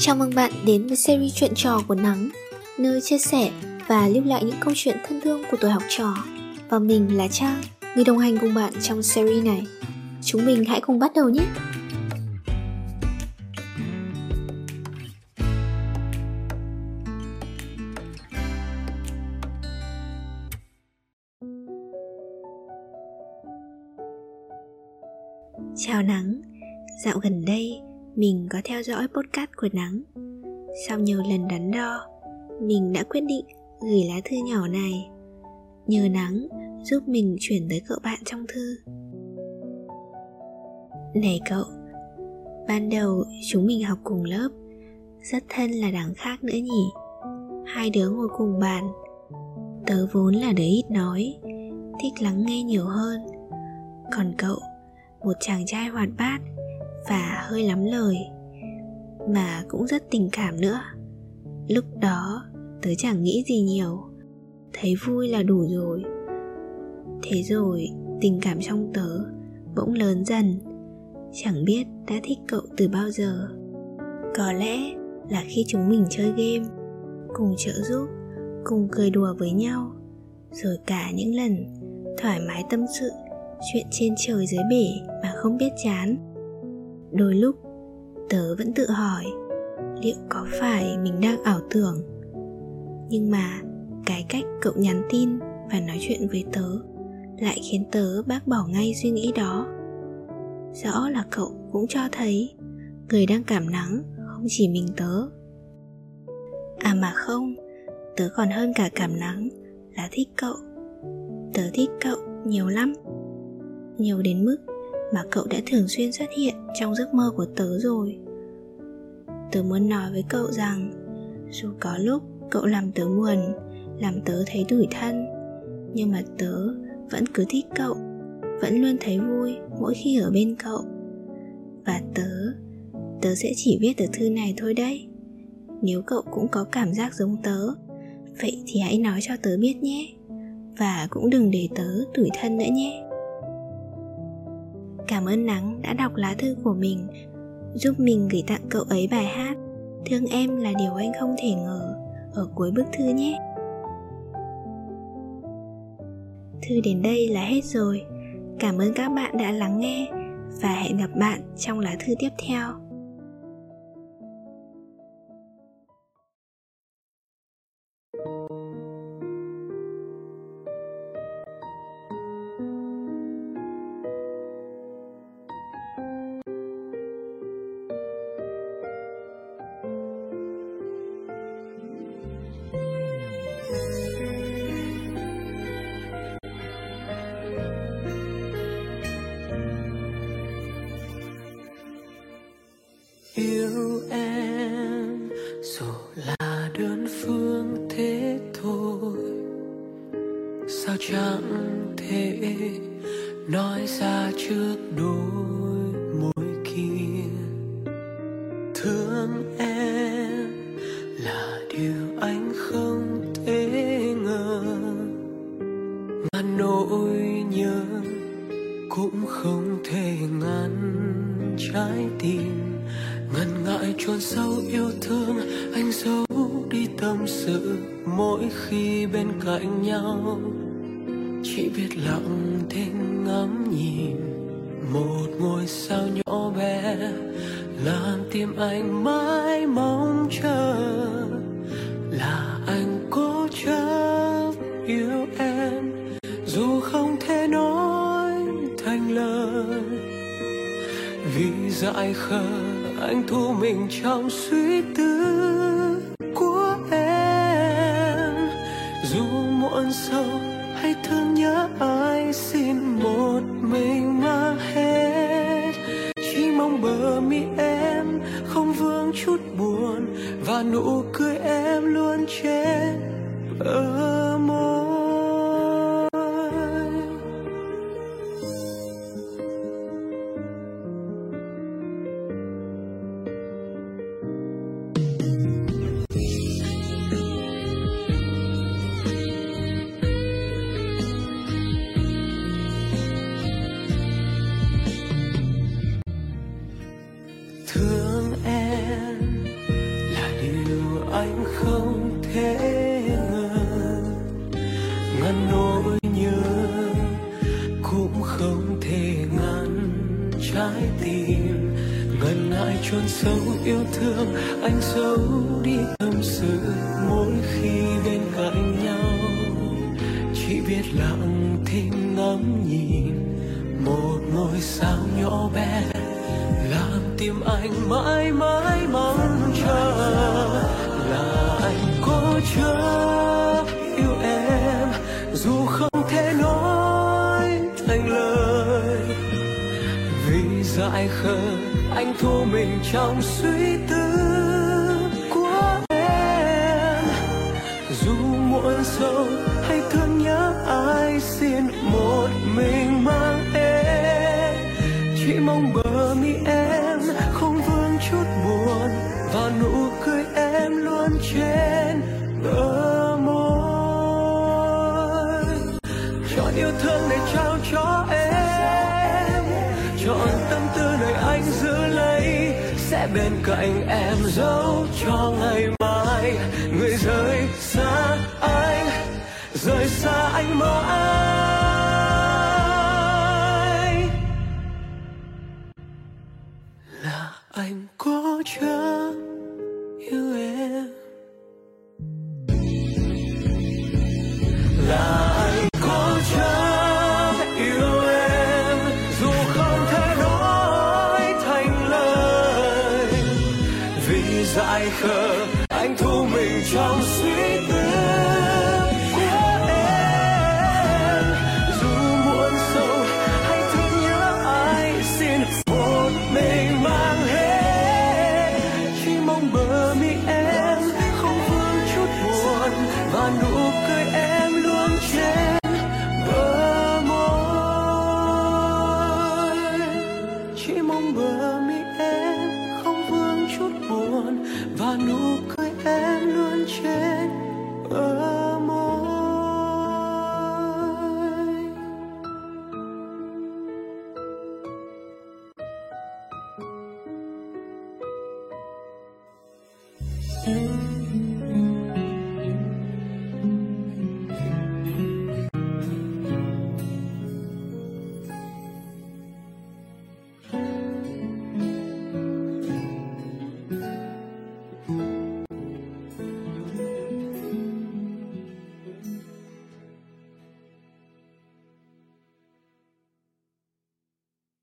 Chào mừng bạn đến với series chuyện trò của Nắng Nơi chia sẻ và lưu lại những câu chuyện thân thương của tuổi học trò Và mình là Trang, người đồng hành cùng bạn trong series này Chúng mình hãy cùng bắt đầu nhé! Chào Nắng Dạo gần đây mình có theo dõi podcast của Nắng. Sau nhiều lần đắn đo, Mình đã quyết định gửi lá thư nhỏ này. Nhờ Nắng giúp mình chuyển tới cậu bạn trong thư. Này cậu, Ban đầu chúng mình học cùng lớp, Rất thân là đằng khác nữa nhỉ? Hai đứa ngồi cùng bàn. Tớ vốn là đứa ít nói, Thích lắng nghe nhiều hơn. Còn cậu, Một chàng trai hoạt bát và hơi lắm lời, mà cũng rất tình cảm nữa. Lúc đó, tớ chẳng nghĩ gì nhiều. Thấy vui là đủ rồi. Thế rồi, tình cảm trong tớ bỗng lớn dần. Chẳng biết đã thích cậu từ bao giờ. Có lẽ là khi chúng mình chơi game, cùng trợ giúp, cùng cười đùa với nhau, rồi cả những lần thoải mái tâm sự, chuyện trên trời dưới bể mà không biết chán đôi lúc, tớ vẫn tự hỏi liệu có phải mình đang ảo tưởng. Nhưng mà cái cách cậu nhắn tin và nói chuyện với tớ lại khiến tớ bác bỏ ngay suy nghĩ đó. Rõ là cậu cũng cho thấy người đang cảm nắng không chỉ mình tớ. À mà không, tớ còn hơn cả cảm nắng là thích cậu. Tớ thích cậu nhiều lắm, nhiều đến mức mà cậu đã thường xuyên xuất hiện trong giấc mơ của tớ rồi. Tớ muốn nói với cậu rằng, dù có lúc cậu làm tớ buồn, làm tớ thấy tủi thân, nhưng mà tớ vẫn cứ thích cậu, vẫn luôn thấy vui mỗi khi ở bên cậu. Và tớ tớ sẽ chỉ viết được thư này thôi đấy. Nếu cậu cũng có cảm giác giống tớ, vậy thì hãy nói cho tớ biết nhé. Và cũng đừng để tớ tủi thân nữa nhé ơn Nắng đã đọc lá thư của mình, Giúp mình gửi tặng cậu ấy bài hát Thương em là điều anh không thể ngờ Ở cuối bức thư nhé. Thư đến đây là hết rồi. Cảm ơn các bạn đã lắng nghe Và hẹn gặp bạn trong lá thư tiếp theo. Yêu em, dù là đơn phương thế thôi. Sao chẳng thể nói ra trước đôi môi kia? Thương em là điều anh không thể ngờ, mà nỗi nhớ cũng không thể ngăn trái tim ngần ngại chôn sâu yêu thương, anh giấu đi tâm sự mỗi khi bên cạnh nhau. Chỉ biết lặng thinh ngắm nhìn một ngôi sao nhỏ bé, làm tim anh mãi mong vì dại khờ, anh thu mình trong suy tư của em. Dù muộn sâu hay thương nhớ ai, xin một mình mang hết. Chỉ mong bờ mi em không vương chút buồn, và nụ cười em luôn trên bờ ngần ngại chôn sâu yêu thương, anh giấu đi tâm sự. Mỗi khi bên cạnh nhau, chỉ biết lặng thinh ngắm nhìn. Một ngôi sao nhỏ bé, làm tim anh mãi mãi mong chờ. Là anh có chưa vì dại khờ anh thu mình trong suy tư của em. Dù muộn sâu hay thương nhớ ai xin một mình mang em. Chỉ mong bờ mi em không vương chút buồn và nụ cười em luôn trên bờ môi. Cho yêu thương để trao sẽ bên cạnh em dấu cho ngày mai. Người rời xa anh, rời xa anh mãi. Là anh có chưa? Yêu em khờ. Anh thu mình trong suy tư của em. Dù you.